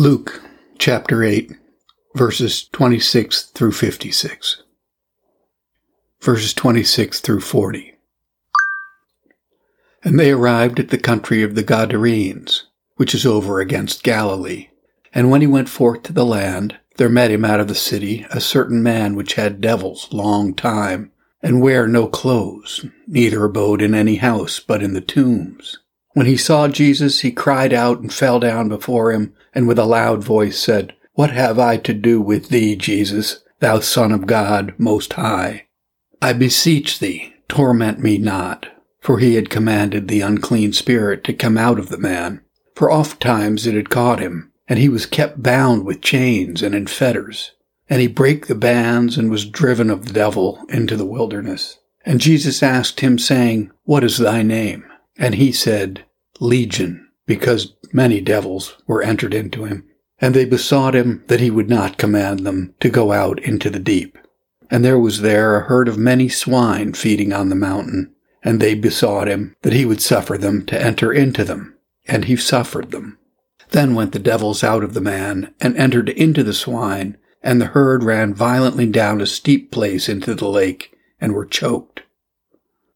Luke chapter 8, verses 26 through 56. Verses 26 through 40. And they arrived at the country of the Gadarenes, which is over against Galilee. And when he went forth to the land, there met him out of the city a certain man which had devils long time, and wear no clothes, neither abode in any house, but in the tombs. When he saw Jesus, he cried out and fell down before him, and with a loud voice said, What have I to do with thee, Jesus, thou Son of God Most High? I beseech thee, torment me not. For he had commanded the unclean spirit to come out of the man. For oft times it had caught him, and he was kept bound with chains and in fetters. And he brake the bands and was driven of the devil into the wilderness. And Jesus asked him, saying, What is thy name? And he said, Legion, because many devils were entered into him. And they besought him that he would not command them to go out into the deep. And there was there a herd of many swine feeding on the mountain. And they besought him that he would suffer them to enter into them. And he suffered them. Then went the devils out of the man, and entered into the swine, and the herd ran violently down a steep place into the lake, and were choked.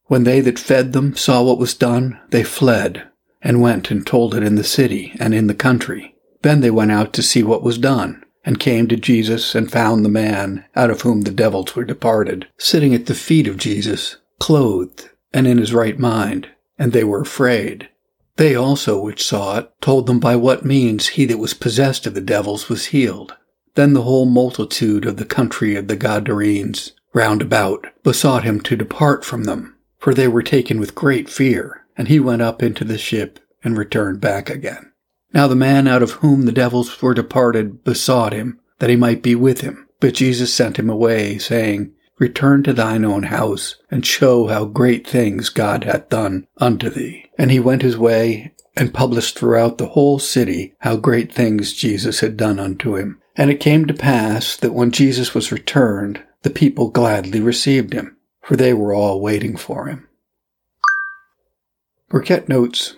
When they that fed them saw what was done, they fled, and went and told it in the city and in the country. Then they went out to see what was done, and came to Jesus and found the man, out of whom the devils were departed, sitting at the feet of Jesus, clothed, and in his right mind, and they were afraid. They also which saw it told them by what means he that was possessed of the devils was healed. Then the whole multitude of the country of the Gadarenes round about besought him to depart from them for they were taken with great fear, and he went up into the ship and returned back again. Now the man out of whom the devils were departed besought him that he might be with him. But Jesus sent him away, saying, Return to thine own house, and show how great things God hath done unto thee. And he went his way, and published throughout the whole city how great things Jesus had done unto him. And it came to pass that when Jesus was returned, the people gladly received him for they were all waiting for him. Burkitt notes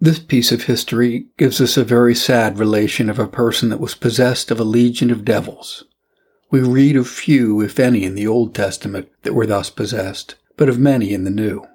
This piece of history gives us a very sad relation of a person that was possessed of a legion of devils. We read of few, if any, in the Old Testament that were thus possessed, but of many in the New.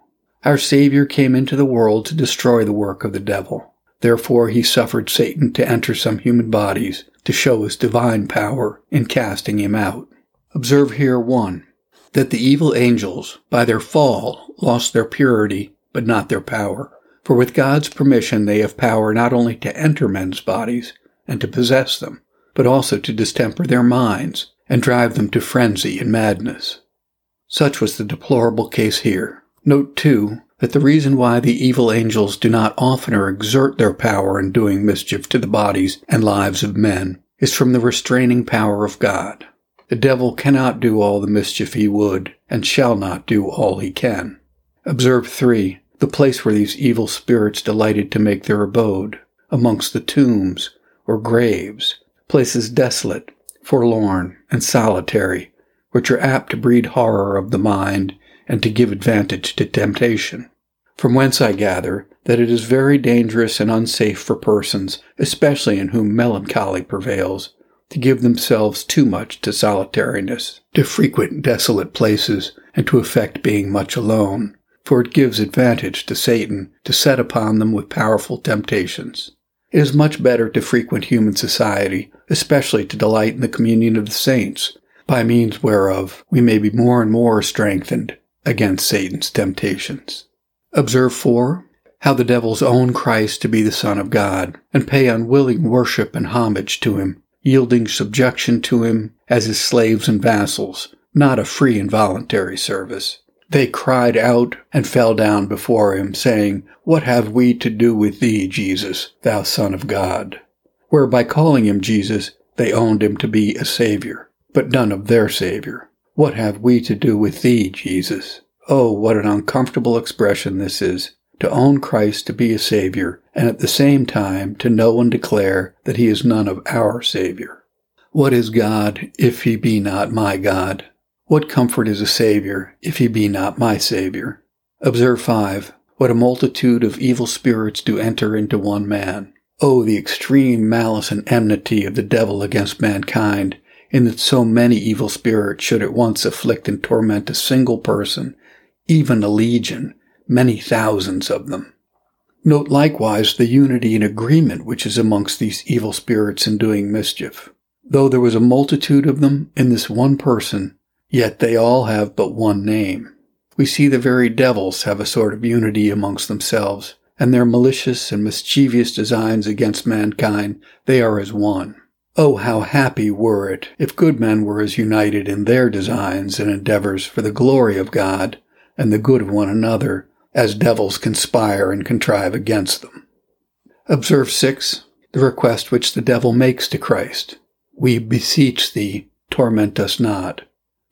Our Savior came into the world to destroy the work of the devil. Therefore he suffered Satan to enter some human bodies to show his divine power in casting him out. Observe here one that the evil angels, by their fall, lost their purity, but not their power. For with God's permission, they have power not only to enter men's bodies and to possess them, but also to distemper their minds and drive them to frenzy and madness. Such was the deplorable case here. Note, too, that the reason why the evil angels do not oftener exert their power in doing mischief to the bodies and lives of men is from the restraining power of God. The devil cannot do all the mischief he would, and shall not do all he can. Observe 3. The place where these evil spirits delighted to make their abode, amongst the tombs, or graves, places desolate, forlorn, and solitary, which are apt to breed horror of the mind and to give advantage to temptation. From whence I gather that it is very dangerous and unsafe for persons, especially in whom melancholy prevails, to give themselves too much to solitariness, to frequent desolate places, and to affect being much alone, for it gives advantage to Satan to set upon them with powerful temptations. It is much better to frequent human society, especially to delight in the communion of the saints, by means whereof we may be more and more strengthened against Satan's temptations. Observe 4. How the devils own Christ to be the Son of God, and pay unwilling worship and homage to him, yielding subjection to him as his slaves and vassals, not a free and voluntary service. They cried out and fell down before him, saying, What have we to do with thee, Jesus, thou Son of God? Where by calling him Jesus, they owned him to be a Savior, but none of their Savior. What have we to do with thee, Jesus? Oh, what an uncomfortable expression this is to own Christ to be a Savior, and at the same time to know and declare that He is none of our Savior. What is God if He be not my God? What comfort is a Savior if He be not my Savior? Observe 5. What a multitude of evil spirits do enter into one man. Oh, the extreme malice and enmity of the devil against mankind, in that so many evil spirits should at once afflict and torment a single person, even a legion, many thousands of them. Note likewise the unity and agreement which is amongst these evil spirits in doing mischief. Though there was a multitude of them in this one person, yet they all have but one name. We see the very devils have a sort of unity amongst themselves, and their malicious and mischievous designs against mankind, they are as one. Oh, how happy were it if good men were as united in their designs and endeavors for the glory of God and the good of one another as devils conspire and contrive against them. Observe 6. The request which the devil makes to Christ. We beseech thee, torment us not.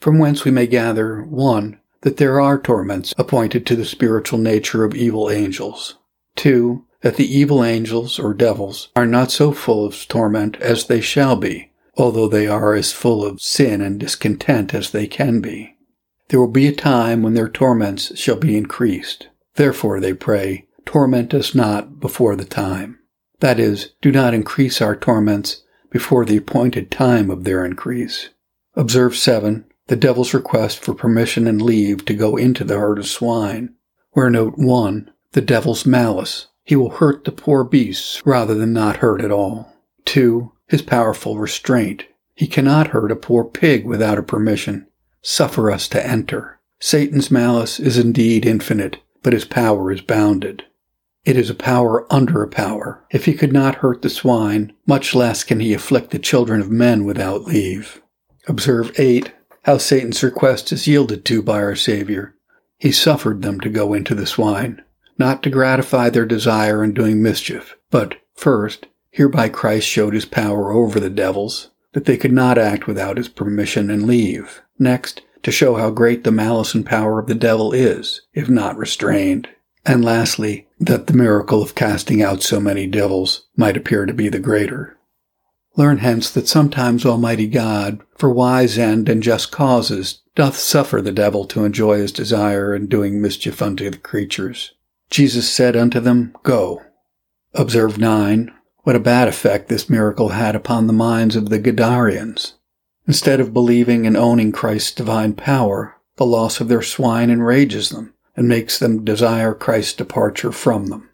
From whence we may gather, 1. That there are torments appointed to the spiritual nature of evil angels. 2. That the evil angels, or devils, are not so full of torment as they shall be, although they are as full of sin and discontent as they can be. There will be a time when their torments shall be increased. Therefore, they pray, torment us not before the time. That is, do not increase our torments before the appointed time of their increase. Observe 7. The devil's request for permission and leave to go into the herd of swine. Where note 1. The devil's malice. He will hurt the poor beasts rather than not hurt at all. 2. His powerful restraint. He cannot hurt a poor pig without a permission. Suffer us to enter. Satan's malice is indeed infinite, but his power is bounded. It is a power under a power. If he could not hurt the swine, much less can he afflict the children of men without leave. Observe 8. How Satan's request is yielded to by our Savior. He suffered them to go into the swine, not to gratify their desire in doing mischief, but, first, hereby Christ showed his power over the devils, that they could not act without his permission and leave. Next, to show how great the malice and power of the devil is, if not restrained. And lastly, that the miracle of casting out so many devils might appear to be the greater. Learn hence that sometimes Almighty God, for wise end and just causes, doth suffer the devil to enjoy his desire in doing mischief unto the creatures. Jesus said unto them, Go. Observe 9. What a bad effect this miracle had upon the minds of the Gadarians. Instead of believing and owning Christ's divine power, the loss of their swine enrages them and makes them desire Christ's departure from them.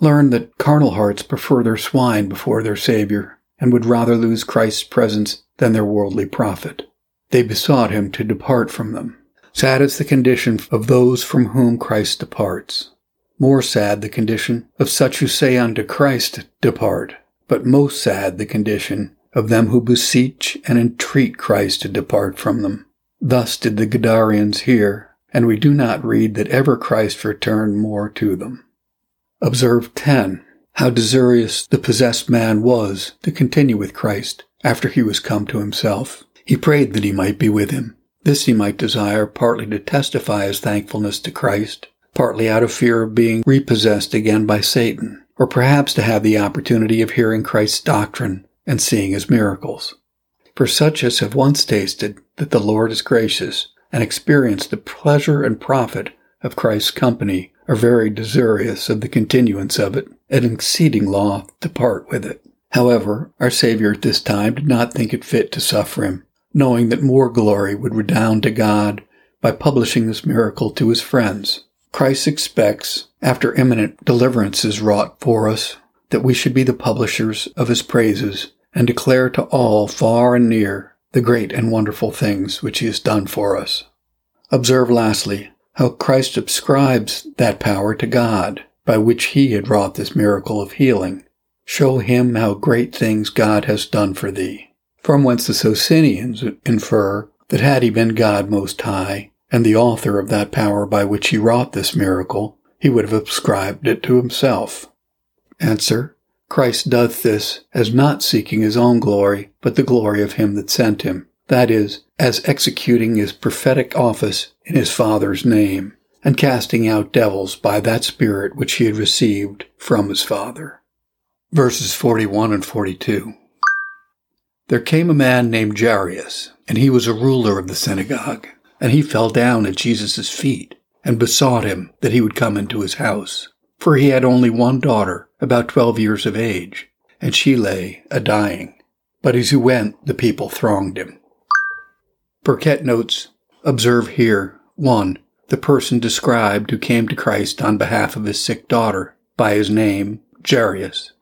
Learn that carnal hearts prefer their swine before their Savior and would rather lose Christ's presence than their worldly profit. They besought him to depart from them. Sad is the condition of those from whom Christ departs. More sad the condition of such who say unto Christ, Depart, but most sad the condition of them who beseech and entreat Christ to depart from them. Thus did the Gadarians hear, and we do not read that ever Christ returned more to them. Observe 10. How desirous the possessed man was to continue with Christ after he was come to himself. He prayed that he might be with him. This he might desire partly to testify his thankfulness to Christ, partly out of fear of being repossessed again by Satan, or perhaps to have the opportunity of hearing Christ's doctrine and seeing his miracles. For such as have once tasted that the Lord is gracious and experienced the pleasure and profit of Christ's company are very desirous of the continuance of it and exceeding loth to part with it. However, our Savior at this time did not think it fit to suffer him, knowing that more glory would redound to God by publishing this miracle to his friends. Christ expects, after imminent deliverance is wrought for us, that we should be the publishers of his praises and declare to all far and near the great and wonderful things which he has done for us. Observe lastly how Christ ascribes that power to God by which he had wrought this miracle of healing. Show him how great things God has done for thee. From whence the Socinians infer that had he been God most high, and the author of that power by which he wrought this miracle, he would have ascribed it to himself. Answer. Christ doth this as not seeking his own glory, but the glory of him that sent him. That is, as executing his prophetic office in his Father's name, and casting out devils by that Spirit which he had received from his Father. Verses 41 and 42. There came a man named Jairus, and he was a ruler of the synagogue, and he fell down at Jesus' feet, and besought him that he would come into his house for he had only one daughter, about twelve years of age, and she lay a dying. But as he went, the people thronged him. Burkitt notes, observe here, 1. The person described who came to Christ on behalf of his sick daughter, by his name, Jairus,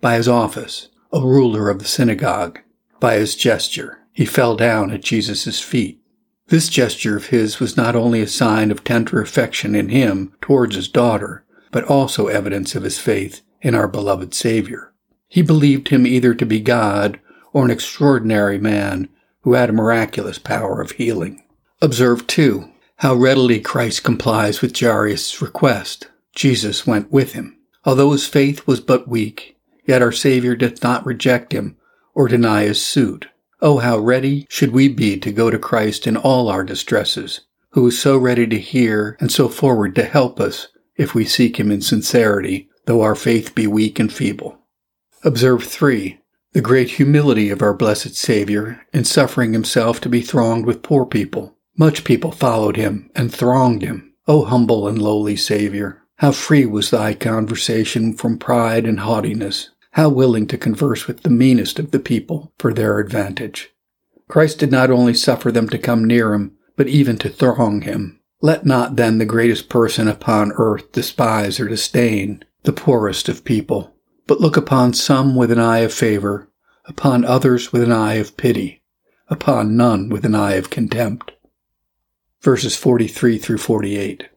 by his office, a ruler of the synagogue, by his gesture, he fell down at Jesus' feet. This gesture of his was not only a sign of tender affection in him towards his daughter, but also evidence of his faith in our beloved Savior. He believed him either to be God or an extraordinary man who had a miraculous power of healing. Observe, too, how readily Christ complies with Jairus' request. Jesus went with him. Although his faith was but weak, yet our Savior doth not reject him or deny his suit. Oh, how ready should we be to go to Christ in all our distresses, who is so ready to hear and so forward to help us if we seek him in sincerity, though our faith be weak and feeble. Observe 3. The great humility of our blessed Savior in suffering himself to be thronged with poor people. Much people followed him and thronged him. O humble and lowly Savior, how free was thy conversation from pride and haughtiness, how willing to converse with the meanest of the people for their advantage. Christ did not only suffer them to come near him, but even to throng him. Let not then the greatest person upon earth despise or disdain the poorest of people, but look upon some with an eye of favor, upon others with an eye of pity, upon none with an eye of contempt. Verses 43 through 48.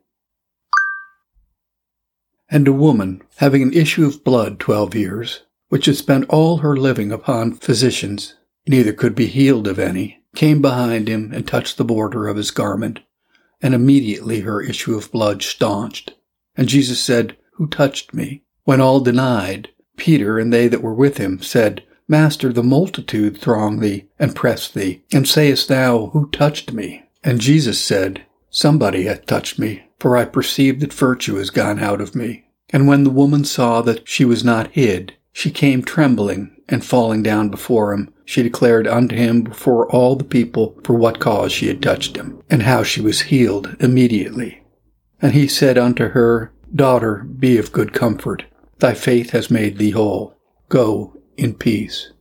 And a woman, having an issue of blood twelve years, which had spent all her living upon physicians, neither could be healed of any, came behind him and touched the border of his garment, and immediately her issue of blood staunched. And Jesus said, Who touched me? When all denied, Peter and they that were with him said, Master, the multitude throng thee and press thee, and sayest thou, Who touched me? And Jesus said, Somebody hath touched me, for I perceive that virtue is gone out of me. And when the woman saw that she was not hid, she came trembling, and falling down before him, she declared unto him before all the people for what cause she had touched him, and how she was healed immediately. And he said unto her, Daughter, be of good comfort. Thy faith has made thee whole. Go in peace.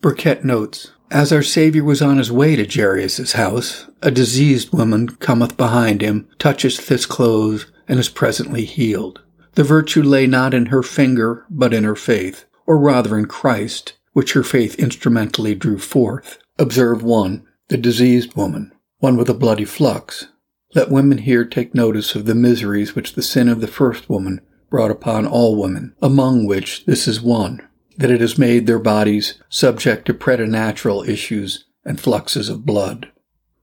Burkitt notes, As our Saviour was on his way to Jairus' house, a diseased woman cometh behind him, toucheth his clothes, and is presently healed. The virtue lay not in her finger, but in her faith, or rather in Christ, which her faith instrumentally drew forth. Observe one, the diseased woman, one with a bloody flux. Let women here take notice of the miseries which the sin of the first woman brought upon all women, among which this is one, that it has made their bodies subject to preternatural issues and fluxes of blood.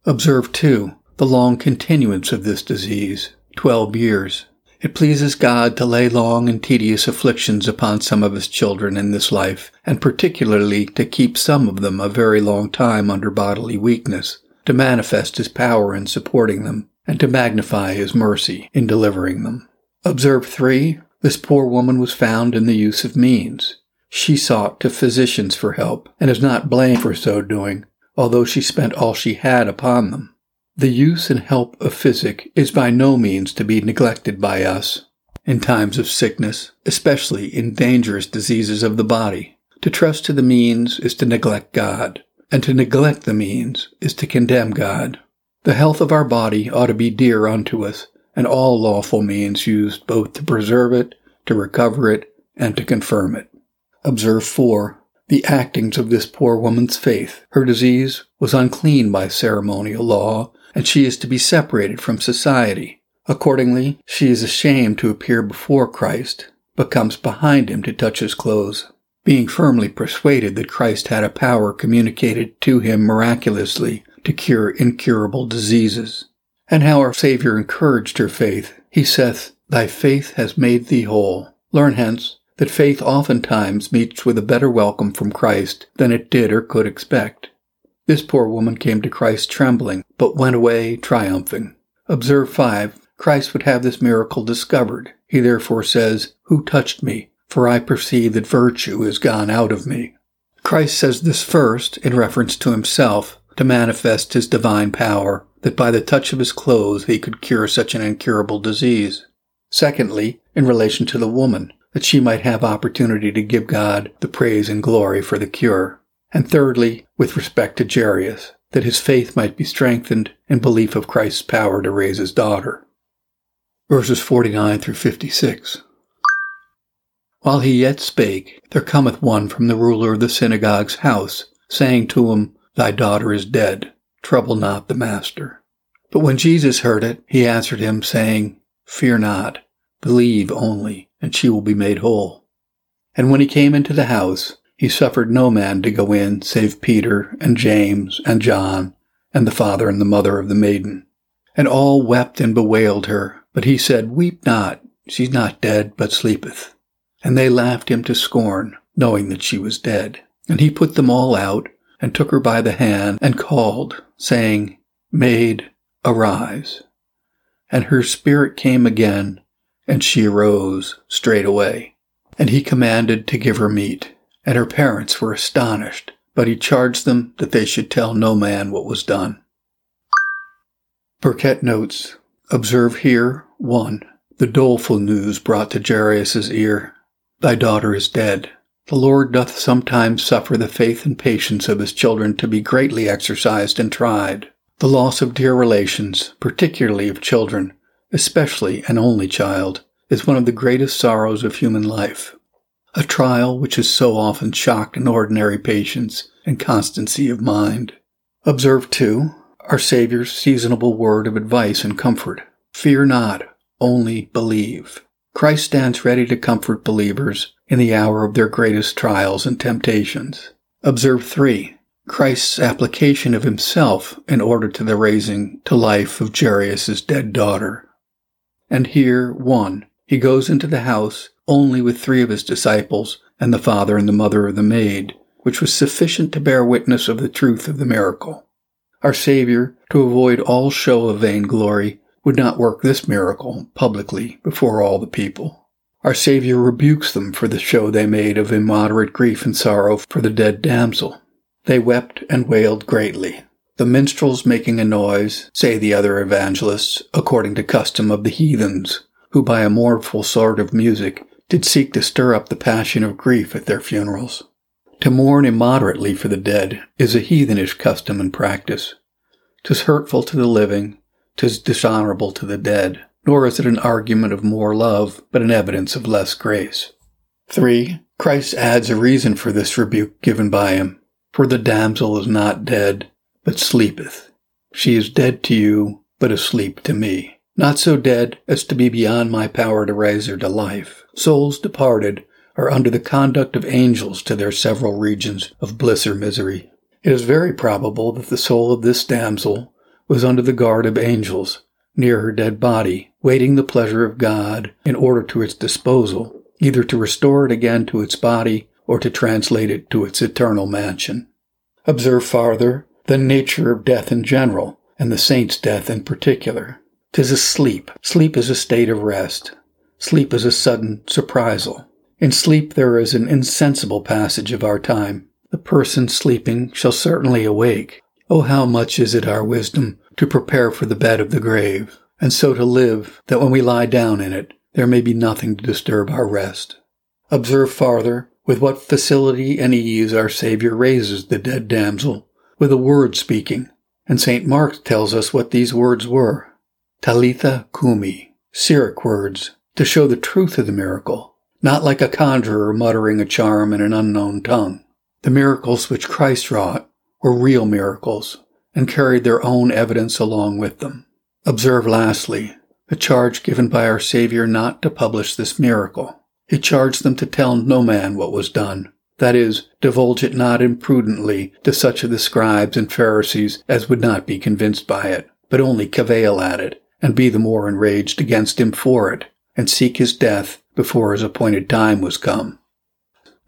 Observe, too, the long continuance of this disease, twelve years. It pleases God to lay long and tedious afflictions upon some of his children in this life, and particularly to keep some of them a very long time under bodily weakness, to manifest his power in supporting them, and to magnify his mercy in delivering them. Observe 3. This poor woman was found in the use of means. She sought to physicians for help, and is not blamed for so doing, although she spent all she had upon them. The use and help of physic is by no means to be neglected by us in times of sickness, especially in dangerous diseases of the body. To trust to the means is to neglect God, and to neglect the means is to condemn God. The health of our body ought to be dear unto us, and all lawful means used both to preserve it, to recover it, and to confirm it. Observe 4. The actings of this poor woman's faith. Her disease was unclean by ceremonial law, and she is to be separated from society. Accordingly, she is ashamed to appear before Christ, but comes behind him to touch his clothes, being firmly persuaded that Christ had a power communicated to him miraculously to cure incurable diseases. And how our Saviour encouraged her faith. He saith, Thy faith has made thee whole. Learn hence that faith oftentimes meets with a better welcome from Christ than it did or could expect. This poor woman came to Christ trembling, but went away triumphing. Observe 5. Christ would have this miracle discovered. He therefore says, Who touched me? For I perceive that virtue is gone out of me. Christ says this first in reference to himself to manifest his divine power, that by the touch of his clothes he could cure such an incurable disease. Secondly, in relation to the woman, that she might have opportunity to give God the praise and glory for the cure. And thirdly, with respect to Jairus, that his faith might be strengthened in belief of Christ's power to raise his daughter. Verses 49 through 56. While he yet spake, there cometh one from the ruler of the synagogue's house, saying to him, Thy daughter is dead. Trouble not the master. But when Jesus heard it, he answered him, saying, Fear not, believe only, and she will be made whole. And when he came into the house, he suffered no man to go in save Peter and James and John and the father and the mother of the maiden. And all wept and bewailed her. But he said, Weep not, she's not dead, but sleepeth. And they laughed him to scorn, knowing that she was dead. And he put them all out, and took her by the hand, and called, saying, Maid, arise. And her spirit came again, and she arose straightway. And he commanded to give her meat. And her parents were astonished, but he charged them that they should tell no man what was done. Burkitt notes, Observe here, 1. The doleful news brought to Jairus' ear Thy daughter is dead. The Lord doth sometimes suffer the faith and patience of his children to be greatly exercised and tried. The loss of dear relations, particularly of children, especially an only child, is one of the greatest sorrows of human life. A trial which has so often shocked an ordinary patience and constancy of mind. Observe, too, our Saviour's seasonable word of advice and comfort. Fear not, only believe. Christ stands ready to comfort believers in the hour of their greatest trials and temptations. Observe 3. Christ's application of himself in order to the raising to life of Jairus' dead daughter. And here, 1. He goes into the house only with three of his disciples and the father and the mother of the maid, which was sufficient to bear witness of the truth of the miracle. Our Savior, to avoid all show of vainglory, would not work this miracle publicly before all the people. Our Savior rebukes them for the show they made of immoderate grief and sorrow for the dead damsel. They wept and wailed greatly. The minstrels making a noise, say the other evangelists, according to custom of the heathens, who by a mournful sort of music did seek to stir up the passion of grief at their funerals. To mourn immoderately for the dead is a heathenish custom and practice. 'Tis hurtful to the living, 'tis dishonorable to the dead, nor is it an argument of more love, but an evidence of less grace. 3. Christ adds a reason for this rebuke given by him. For the damsel is not dead, but sleepeth. She is dead to you, but asleep to me. Not so dead as to be beyond my power to raise her to life. Souls departed are under the conduct of angels to their several regions of bliss or misery. It is very probable that the soul of this damsel was under the guard of angels, near her dead body, waiting the pleasure of God in order to its disposal, either to restore it again to its body or to translate it to its eternal mansion. Observe farther the nature of death in general, and the saint's death in particular. Tis a sleep. Sleep is a state of rest. Sleep is a sudden surprisal. In sleep there is an insensible passage of our time. The person sleeping shall certainly awake, Oh, how much is it our wisdom to prepare for the bed of the grave, and so to live that when we lie down in it, there may be nothing to disturb our rest. Observe farther with what facility and ease our Savior raises the dead damsel, with a word speaking, and St. Mark tells us what these words were. Talitha cumi, Syriac words, to show the truth of the miracle, not like a conjurer muttering a charm in an unknown tongue. The miracles which Christ wrought were real miracles and carried their own evidence along with them. Observe lastly the charge given by our Savior not to publish this miracle. He charged them to tell no man what was done. That is, divulge it not imprudently to such of the scribes and Pharisees as would not be convinced by it, but only cavil at it, and be the more enraged against him for it, and seek his death before his appointed time was come.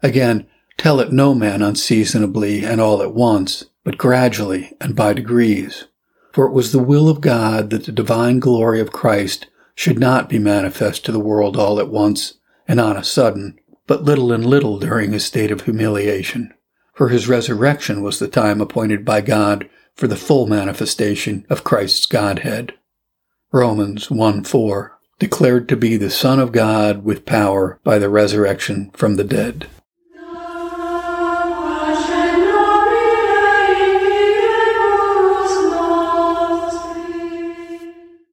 Again, Tell it no man unseasonably and all at once, but gradually and by degrees. For it was the will of God that the divine glory of Christ should not be manifest to the world all at once and on a sudden, but little and little during his state of humiliation. For his resurrection was the time appointed by God for the full manifestation of Christ's Godhead. Romans 1 4. declared to be the Son of God with power by the resurrection from the dead.